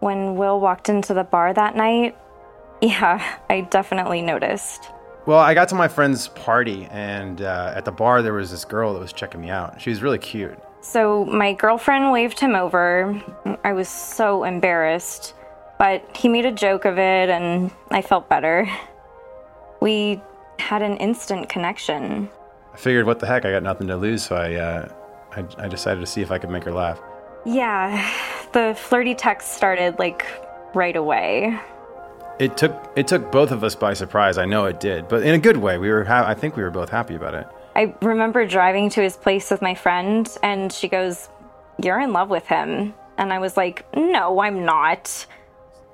When Will walked into the bar that night, yeah, I definitely noticed. Well, I got to my friend's party, and uh, at the bar, there was this girl that was checking me out. She was really cute. So my girlfriend waved him over. I was so embarrassed, but he made a joke of it, and I felt better. We had an instant connection. I figured, what the heck, I got nothing to lose, so I, uh, I, I decided to see if I could make her laugh. Yeah, the flirty text started like right away. It took it took both of us by surprise. I know it did, but in a good way. We were ha- I think we were both happy about it. I remember driving to his place with my friend, and she goes, "You're in love with him," and I was like, "No, I'm not."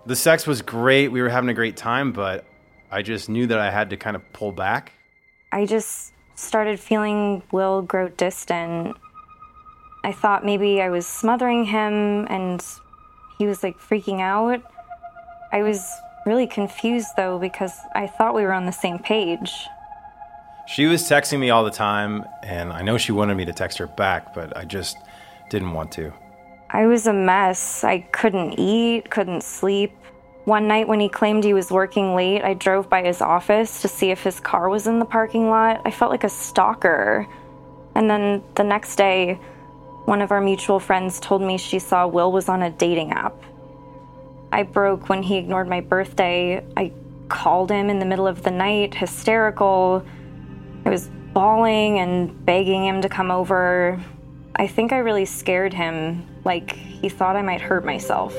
The sex was great. We were having a great time, but I just knew that I had to kind of pull back. I just started feeling Will grow distant. I thought maybe I was smothering him and he was like freaking out. I was really confused though because I thought we were on the same page. She was texting me all the time, and I know she wanted me to text her back, but I just didn't want to. I was a mess. I couldn't eat, couldn't sleep. One night when he claimed he was working late, I drove by his office to see if his car was in the parking lot. I felt like a stalker. And then the next day, one of our mutual friends told me she saw Will was on a dating app. I broke when he ignored my birthday. I called him in the middle of the night, hysterical. I was bawling and begging him to come over. I think I really scared him, like he thought I might hurt myself.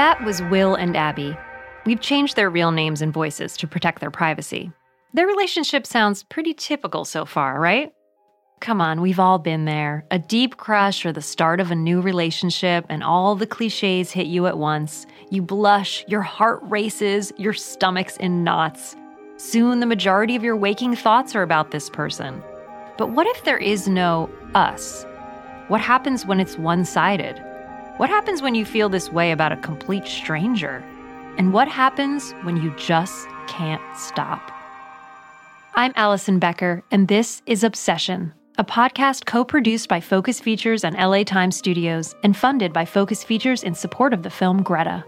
That was Will and Abby. We've changed their real names and voices to protect their privacy. Their relationship sounds pretty typical so far, right? Come on, we've all been there. A deep crush or the start of a new relationship, and all the cliches hit you at once. You blush, your heart races, your stomach's in knots. Soon, the majority of your waking thoughts are about this person. But what if there is no us? What happens when it's one sided? What happens when you feel this way about a complete stranger? And what happens when you just can't stop? I'm Allison Becker, and this is Obsession, a podcast co produced by Focus Features and LA Times Studios and funded by Focus Features in support of the film Greta.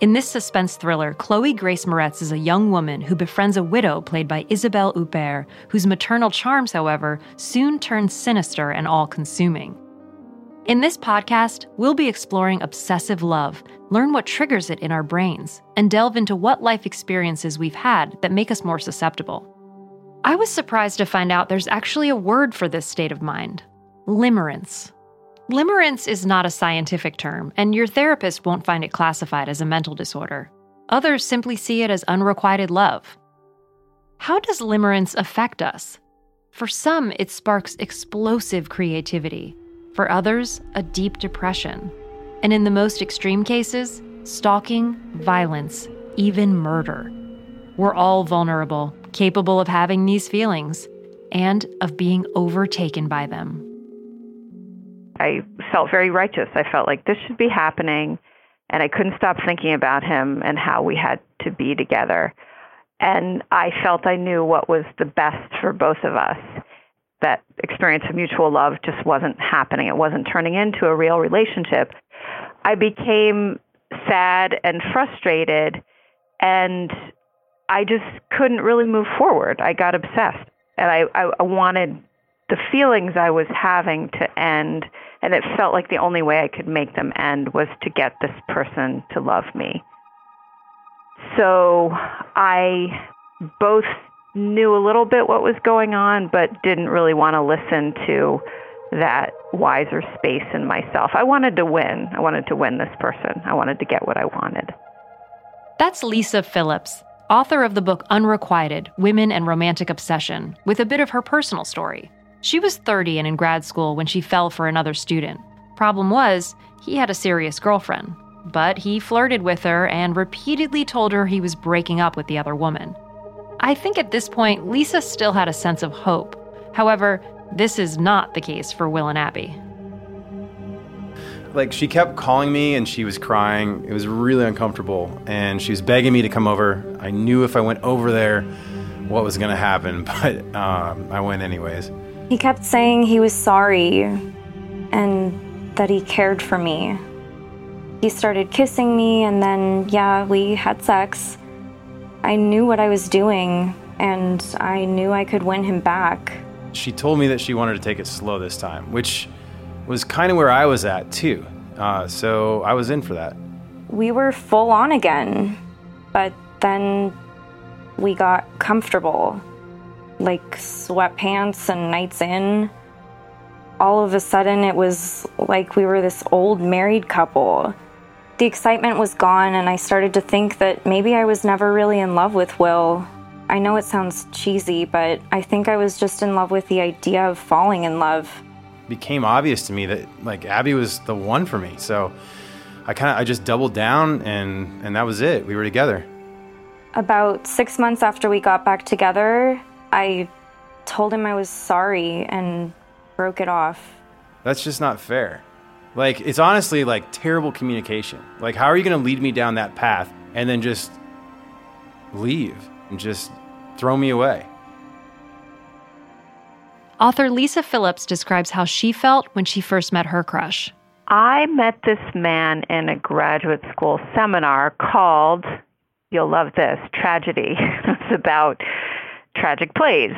In this suspense thriller, Chloe Grace Moretz is a young woman who befriends a widow played by Isabelle Huppert, whose maternal charms, however, soon turn sinister and all consuming. In this podcast, we'll be exploring obsessive love, learn what triggers it in our brains, and delve into what life experiences we've had that make us more susceptible. I was surprised to find out there's actually a word for this state of mind limerence. Limerence is not a scientific term, and your therapist won't find it classified as a mental disorder. Others simply see it as unrequited love. How does limerence affect us? For some, it sparks explosive creativity for others, a deep depression. And in the most extreme cases, stalking, violence, even murder. We're all vulnerable, capable of having these feelings, and of being overtaken by them. I felt very righteous. I felt like this should be happening, and I couldn't stop thinking about him and how we had to be together. And I felt I knew what was the best for both of us that experience of mutual love just wasn't happening. It wasn't turning into a real relationship. I became sad and frustrated, and I just couldn't really move forward. I got obsessed, and I, I, wanted the feelings I was having to end, and it felt like the only way I could make them end was to get this person to love me. So I both knew a little bit what was going on, but didn't really want to listen to that wiser space in myself. I wanted to win. I wanted to win this person. I wanted to get what I wanted. That's Lisa Phillips, author of the book Unrequited Women and Romantic Obsession, with a bit of her personal story. She was 30 and in grad school when she fell for another student. Problem was, he had a serious girlfriend, but he flirted with her and repeatedly told her he was breaking up with the other woman. I think at this point, Lisa still had a sense of hope. However, This is not the case for Will and Abby. Like, she kept calling me and she was crying. It was really uncomfortable. And she was begging me to come over. I knew if I went over there, what was going to happen, but um, I went anyways. He kept saying he was sorry and that he cared for me. He started kissing me, and then, yeah, we had sex. I knew what I was doing, and I knew I could win him back. She told me that she wanted to take it slow this time, which was kind of where I was at too. Uh, so I was in for that. We were full on again, but then we got comfortable. Like sweatpants and nights in. All of a sudden, it was like we were this old married couple. The excitement was gone, and I started to think that maybe I was never really in love with Will. I know it sounds cheesy, but I think I was just in love with the idea of falling in love. It became obvious to me that like Abby was the one for me. So I kind of I just doubled down and and that was it. We were together. About 6 months after we got back together, I told him I was sorry and broke it off. That's just not fair. Like it's honestly like terrible communication. Like how are you going to lead me down that path and then just leave and just throw me away? Author Lisa Phillips describes how she felt when she first met her crush. I met this man in a graduate school seminar called, you'll love this, Tragedy. it's about tragic plays.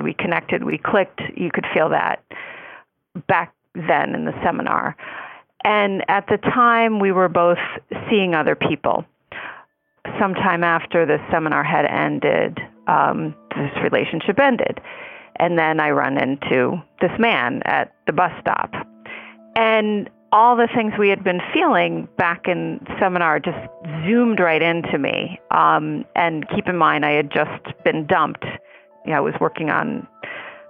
We connected, we clicked, you could feel that back then in the seminar. And at the time, we were both seeing other people. Sometime after the seminar had ended, um, this relationship ended. And then I run into this man at the bus stop. And all the things we had been feeling back in seminar just zoomed right into me. Um, and keep in mind, I had just been dumped. You know, I was working on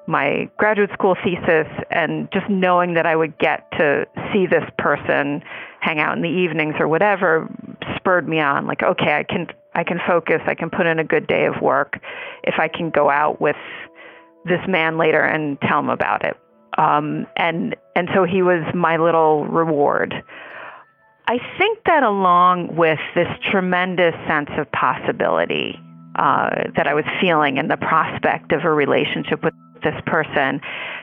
my graduate school thesis, and just knowing that I would get to see this person, hang out in the evenings or whatever, spurred me on. Like, okay, I can I can focus. I can put in a good day of work if I can go out with this man later and tell him about it. Um, and and so he was my little reward. I think that along with this tremendous sense of possibility uh, that I was feeling and the prospect of a relationship with this person,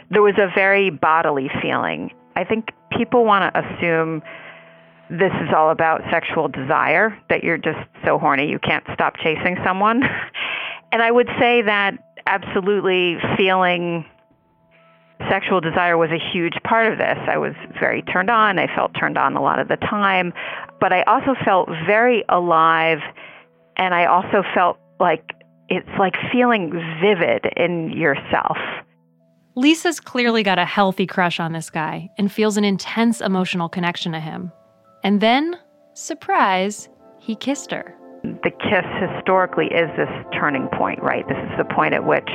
there was a very bodily feeling. I think people want to assume this is all about sexual desire, that you're just so horny you can't stop chasing someone. and I would say that absolutely feeling sexual desire was a huge part of this. I was very turned on. I felt turned on a lot of the time, but I also felt very alive and I also felt like it's like feeling vivid in yourself. Lisa's clearly got a healthy crush on this guy and feels an intense emotional connection to him. And then, surprise, he kissed her. The kiss historically is this turning point, right? This is the point at which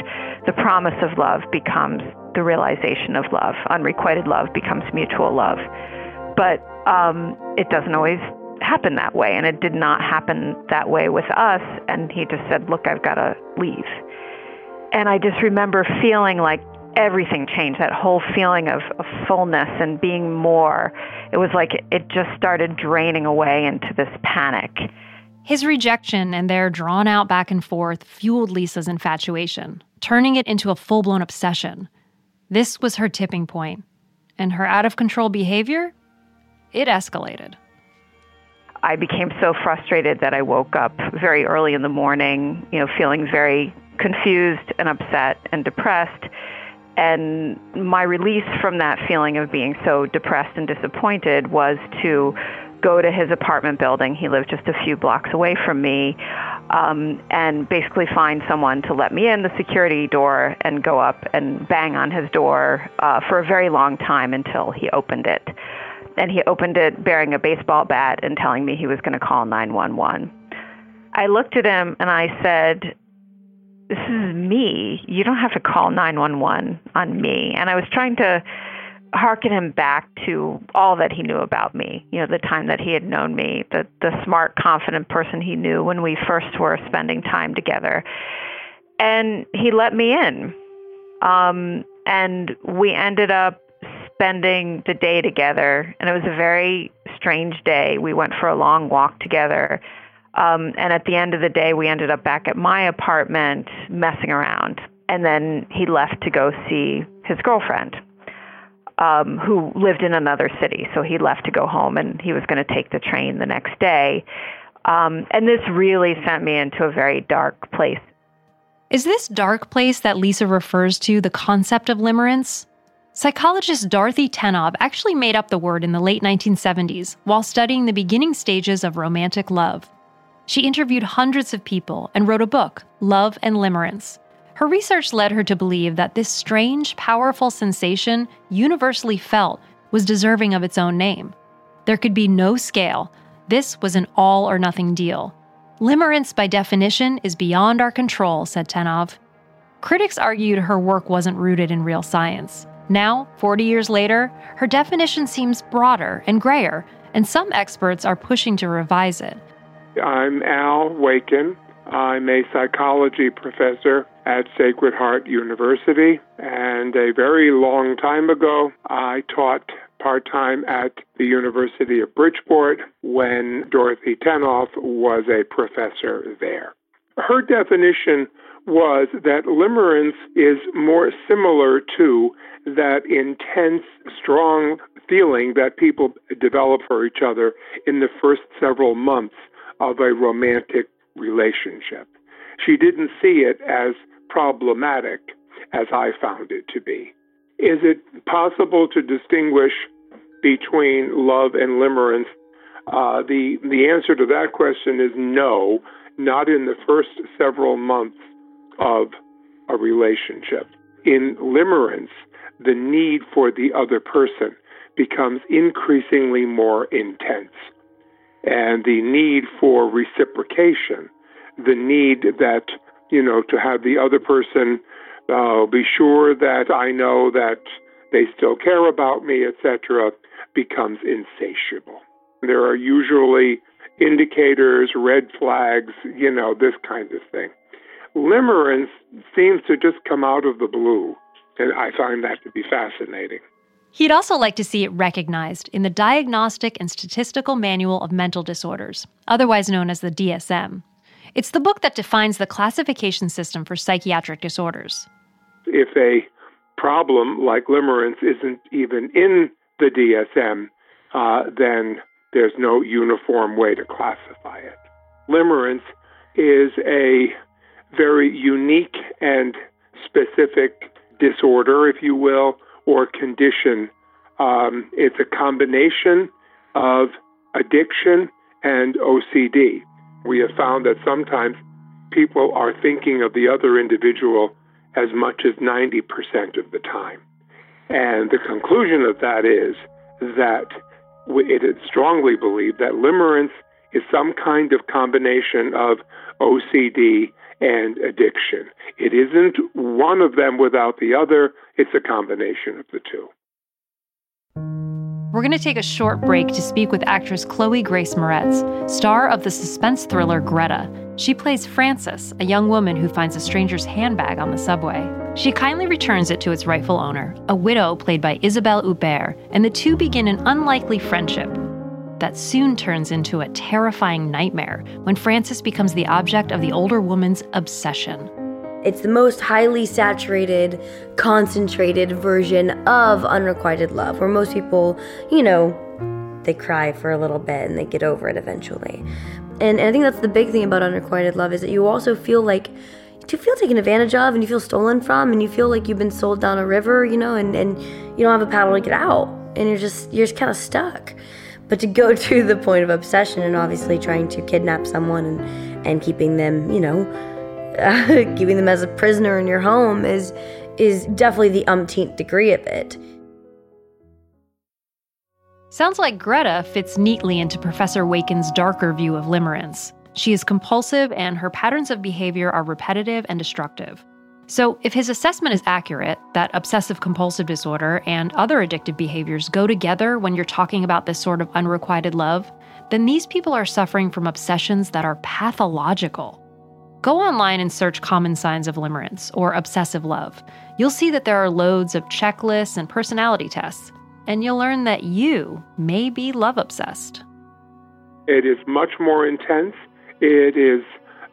the promise of love becomes the realization of love. Unrequited love becomes mutual love. But um, it doesn't always happen that way, and it did not happen that way with us. And he just said, Look, I've got to leave. And I just remember feeling like everything changed that whole feeling of, of fullness and being more. It was like it just started draining away into this panic. His rejection and their drawn out back and forth fueled Lisa's infatuation, turning it into a full blown obsession. This was her tipping point, and her out of control behavior? It escalated. I became so frustrated that I woke up very early in the morning, you know, feeling very confused and upset and depressed. And my release from that feeling of being so depressed and disappointed was to go to his apartment building. He lived just a few blocks away from me, um, and basically find someone to let me in the security door and go up and bang on his door uh, for a very long time until he opened it and he opened it bearing a baseball bat and telling me he was going to call 911. I looked at him and I said, This is me. You don't have to call 911 on me. And I was trying to harken him back to all that he knew about me, you know, the time that he had known me, the, the smart, confident person he knew when we first were spending time together. And he let me in. Um, and we ended up spending the day together, and it was a very strange day. We went for a long walk together. Um, and at the end of the day, we ended up back at my apartment messing around. And then he left to go see his girlfriend, um, who lived in another city. So he left to go home, and he was going to take the train the next day. Um, and this really sent me into a very dark place. Is this dark place that Lisa refers to the concept of limerence? Psychologist Dorothy Tennov actually made up the word in the late 1970s while studying the beginning stages of romantic love. She interviewed hundreds of people and wrote a book, Love and Limerence. Her research led her to believe that this strange, powerful sensation, universally felt, was deserving of its own name. There could be no scale. This was an all or nothing deal. Limerence, by definition, is beyond our control, said Tennov. Critics argued her work wasn't rooted in real science. Now, 40 years later, her definition seems broader and grayer, and some experts are pushing to revise it. I'm Al Wakin. I'm a psychology professor at Sacred Heart University, and a very long time ago, I taught part time at the University of Bridgeport when Dorothy Tennov was a professor there. Her definition was that limerence is more similar to that intense, strong feeling that people develop for each other in the first several months of a romantic relationship. She didn't see it as problematic as I found it to be. Is it possible to distinguish between love and limerence? Uh, the the answer to that question is no, not in the first several months of a relationship. In limerence, the need for the other person becomes increasingly more intense. And the need for reciprocation, the need that, you know, to have the other person uh, be sure that I know that they still care about me, etc., becomes insatiable. There are usually indicators, red flags, you know, this kind of thing. Limerence seems to just come out of the blue. And I find that to be fascinating. He'd also like to see it recognized in the Diagnostic and Statistical Manual of Mental Disorders, otherwise known as the DSM. It's the book that defines the classification system for psychiatric disorders. If a problem like limerence isn't even in the DSM, uh, then there's no uniform way to classify it. Limerence is a very unique and specific disorder, if you will, or condition. Um, it's a combination of addiction and OCD. We have found that sometimes people are thinking of the other individual as much as 90% of the time. And the conclusion of that is that it is strongly believed that limerence is some kind of combination of OCD and addiction. It isn't one of them without the other, it's a combination of the two. We're going to take a short break to speak with actress Chloe Grace Moretz, star of the suspense thriller Greta. She plays Frances, a young woman who finds a stranger's handbag on the subway. She kindly returns it to its rightful owner, a widow played by Isabelle Huppert, and the two begin an unlikely friendship that soon turns into a terrifying nightmare when Frances becomes the object of the older woman's obsession. It's the most highly saturated, concentrated version of unrequited love, where most people, you know, they cry for a little bit and they get over it eventually. And, and I think that's the big thing about unrequited love is that you also feel like you feel taken advantage of and you feel stolen from and you feel like you've been sold down a river, you know, and, and you don't have a paddle to get out and you're just you're just kind of stuck. But to go to the point of obsession and obviously trying to kidnap someone and, and keeping them, you know, uh, keeping them as a prisoner in your home is is definitely the umpteenth degree of it. Sounds like Greta fits neatly into Professor Wakin's darker view of limerence. She is compulsive and her patterns of behavior are repetitive and destructive. So, if his assessment is accurate, that obsessive compulsive disorder and other addictive behaviors go together when you're talking about this sort of unrequited love, then these people are suffering from obsessions that are pathological. Go online and search common signs of limerence or obsessive love. You'll see that there are loads of checklists and personality tests, and you'll learn that you may be love obsessed. It is much more intense. It is,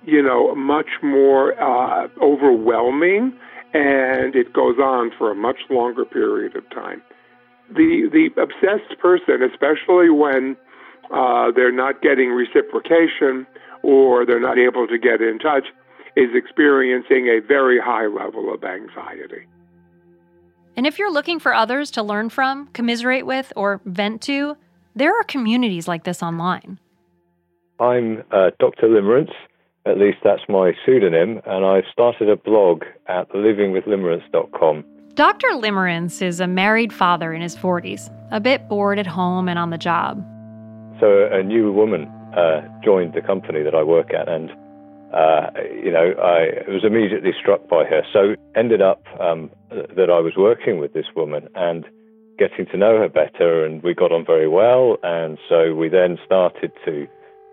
you know, much more uh, overwhelming, and it goes on for a much longer period of time. The the obsessed person, especially when uh, they're not getting reciprocation or they're not able to get in touch, is experiencing a very high level of anxiety. And if you're looking for others to learn from, commiserate with, or vent to, there are communities like this online. I'm uh, Dr. Limerence, at least that's my pseudonym, and I've started a blog at livingwithlimerence.com. Dr. Limerence is a married father in his 40s, a bit bored at home and on the job. So a new woman uh, joined the company that I work at, and uh, you know, I was immediately struck by her. So ended up um, that I was working with this woman and getting to know her better, and we got on very well. And so we then started to,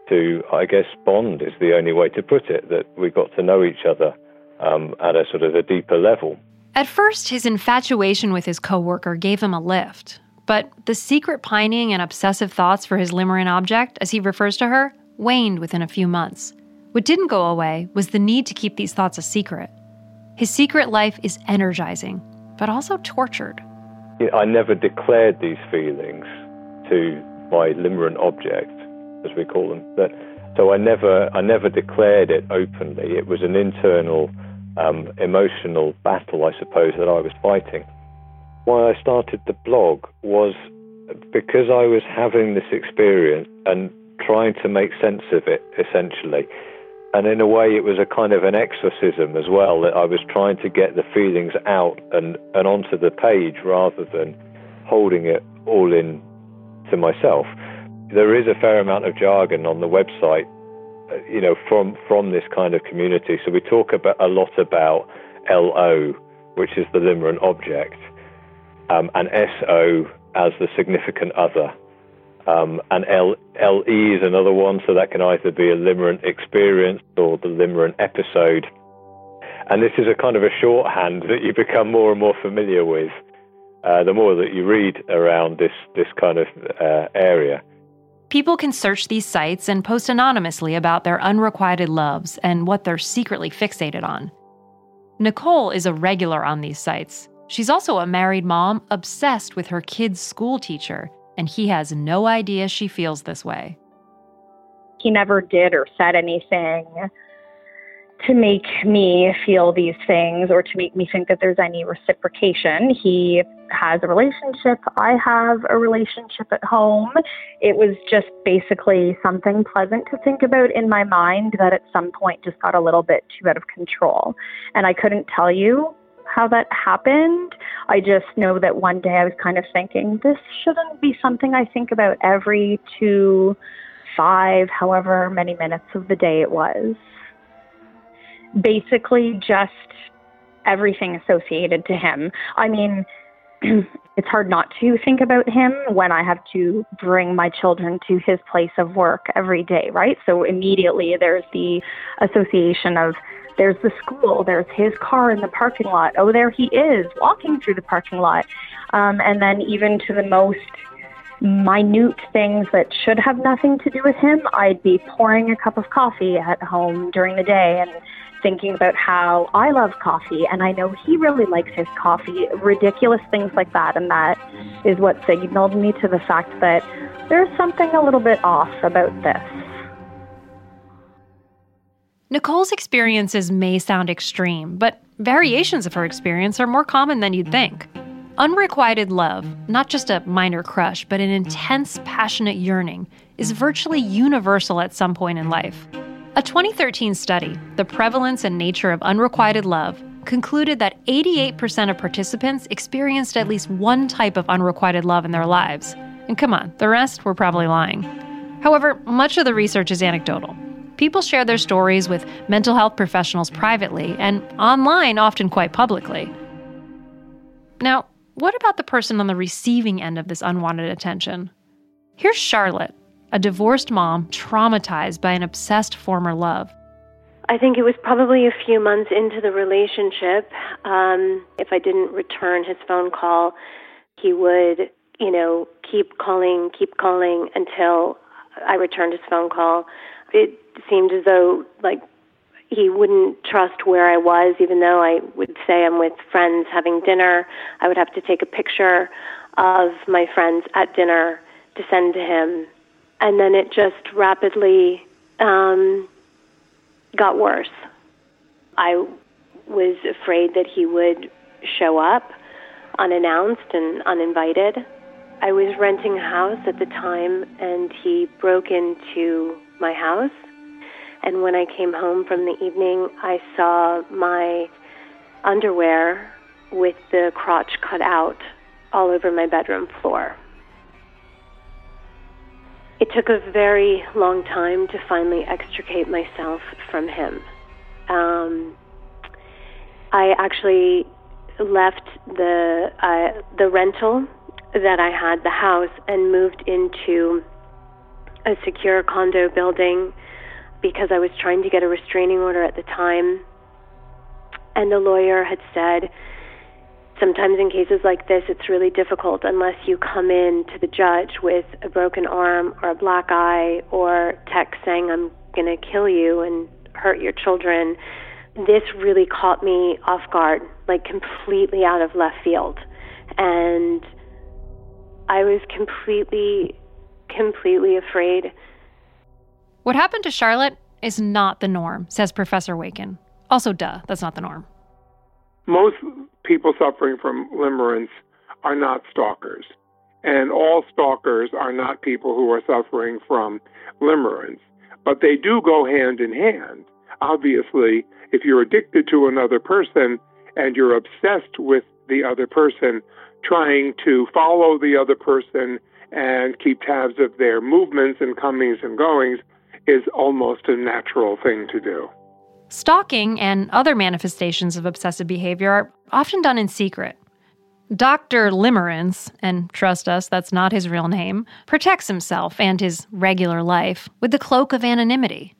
to I guess, bond is the only way to put it. That we got to know each other um, at a sort of a deeper level. At first, his infatuation with his coworker gave him a lift. But the secret pining and obsessive thoughts for his limerent object, as he refers to her, waned within a few months. What didn't go away was the need to keep these thoughts a secret. His secret life is energizing, but also tortured. I never declared these feelings to my limerent object, as we call them. But, so I never, I never declared it openly. It was an internal, um, emotional battle, I suppose, that I was fighting. Why I started the blog was because I was having this experience and trying to make sense of it, essentially and in a way it was a kind of an exorcism as well that I was trying to get the feelings out and, and onto the page rather than holding it all in to myself. There is a fair amount of jargon on the website, uh, you know, from from this kind of community. So we talk about a lot about LO, which is the limerent object, um, and SO as the significant other. Um, and L, LE is another one, so that can either be a limerent experience or the limerent episode. And this is a kind of a shorthand that you become more and more familiar with uh, the more that you read around this, this kind of uh, area. People can search these sites and post anonymously about their unrequited loves and what they're secretly fixated on. Nicole is a regular on these sites. She's also a married mom obsessed with her kid's school teacher and he has no idea she feels this way. He never did or said anything to make me feel these things or to make me think that there's any reciprocation. He has a relationship. I have a relationship at home. It was just basically something pleasant to think about in my mind that at some point just got a little bit too out of control. And I couldn't tell you how that happened. I just know that one day I was kind of thinking, this shouldn't be something I think about every two, five, however many minutes of the day it was. Basically, just everything associated to him. I mean, it's hard not to think about him when I have to bring my children to his place of work every day, right? So immediately there's the association of there's the school. There's his car in the parking lot. Oh, there he is walking through the parking lot. Um, and then even to the most minute things that should have nothing to do with him, I'd be pouring a cup of coffee at home during the day and thinking about how I love coffee and I know he really likes his coffee. Ridiculous things like that. And that is what signaled me to the fact that there's something a little bit off about this. Nicole's experiences may sound extreme, but variations of her experience are more common than you'd think. Unrequited love, not just a minor crush, but an intense, passionate yearning, is virtually universal at some point in life. A 2013 study, The Prevalence and Nature of Unrequited Love, concluded that 88% of participants experienced at least one type of unrequited love in their lives. And come on, the rest were probably lying. However, much of the research is anecdotal. People share their stories with mental health professionals privately and online, often quite publicly. Now, what about the person on the receiving end of this unwanted attention? Here's Charlotte, a divorced mom traumatized by an obsessed former love. I think it was probably a few months into the relationship. Um, if I didn't return his phone call, he would, you know, keep calling, keep calling until I returned his phone call. It seemed as though, like, he wouldn't trust where I was, even though I would say I'm with friends having dinner. I would have to take a picture of my friends at dinner to send to him. And then it just rapidly um, got worse. I was afraid that he would show up unannounced and uninvited. I was renting a house at the time, and he broke into my house. And when I came home from the evening, I saw my underwear with the crotch cut out all over my bedroom floor. It took a very long time to finally extricate myself from him. Um, I actually left the uh, the rental that I had, the house, and moved into a secure condo building because I was trying to get a restraining order at the time. And the lawyer had said, sometimes in cases like this, it's really difficult unless you come in to the judge with a broken arm or a black eye or text saying, I'm going to kill you and hurt your children. This really caught me off guard, like completely out of left field. And I was completely, completely afraid. What happened to Charlotte is not the norm, says Professor Wakin. Also, duh, that's not the norm. Most people suffering from limerence are not stalkers. And all stalkers are not people who are suffering from limerence. But they do go hand in hand. Obviously, if you're addicted to another person and you're obsessed with the other person, trying to follow the other person and keep tabs of their movements and comings and goings is almost a natural thing to do. Stalking and other manifestations of obsessive behavior are often done in secret. Dr. Limerence, and trust us, that's not his real name, protects himself and his regular life with the cloak of anonymity.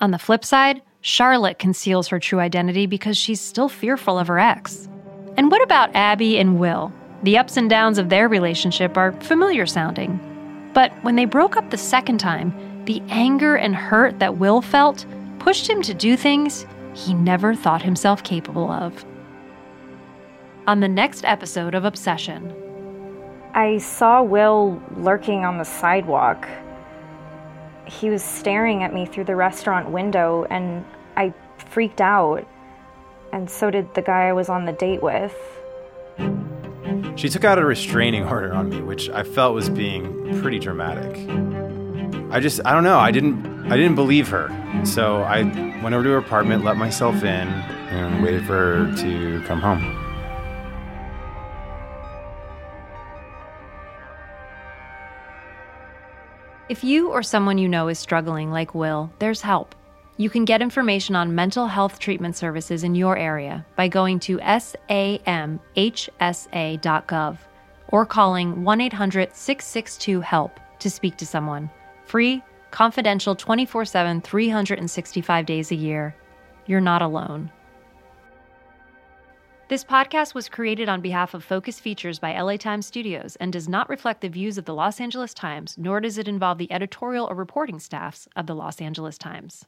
On the flip side, Charlotte conceals her true identity because she's still fearful of her ex. And what about Abby and Will? The ups and downs of their relationship are familiar sounding. But when they broke up the second time, the anger and hurt that Will felt pushed him to do things he never thought himself capable of. On the next episode of Obsession, I saw Will lurking on the sidewalk. He was staring at me through the restaurant window, and I freaked out. And so did the guy I was on the date with. She took out a restraining order on me, which I felt was being pretty dramatic. I just I don't know. I didn't I didn't believe her. So I went over to her apartment, let myself in, and waited for her to come home. If you or someone you know is struggling like Will, there's help. You can get information on mental health treatment services in your area by going to samhsa.gov or calling 1 800 662 HELP to speak to someone. Free, confidential 24 7, 365 days a year. You're not alone. This podcast was created on behalf of Focus Features by LA Times Studios and does not reflect the views of the Los Angeles Times, nor does it involve the editorial or reporting staffs of the Los Angeles Times.